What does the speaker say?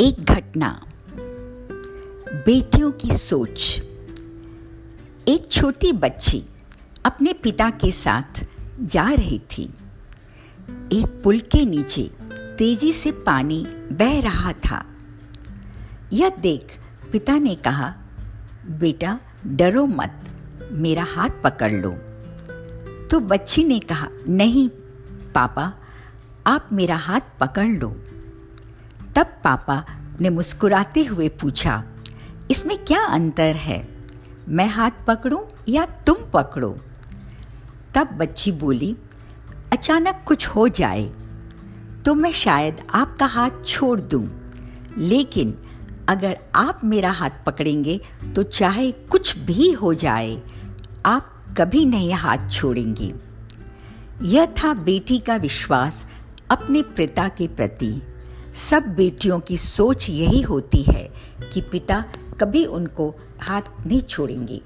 एक घटना। बेटियों की सोच। एक छोटी बच्ची अपने पिता के साथ जा रही थी। एक पुल के नीचे तेज़ी से पानी बह रहा था। यह देख पिता ने कहा, बेटा, डरो मत, मेरा हाथ पकड़ लो। तो बच्ची ने कहा, नहीं, पापा, आप मेरा हाथ पकड़ लो। तब पापा ने मुस्कुराते हुए पूछा इसमें क्या अंतर है? मैं हाथ पकड़ूं या तुम पकड़ो? तब बच्ची बोली अचानक कुछ हो जाए तो मैं शायद आपका हाथ छोड़ दूँ, लेकिन अगर आप मेरा हाथ पकड़ेंगे तो चाहे कुछ भी हो जाए आप कभी नहीं हाथ छोड़ेंगे। यह था बेटी का विश्वास अपने पिता के प्रति। सब बेटियों की सोच यही होती है कि पिता कभी उनको हाथ नहीं छोड़ेंगे।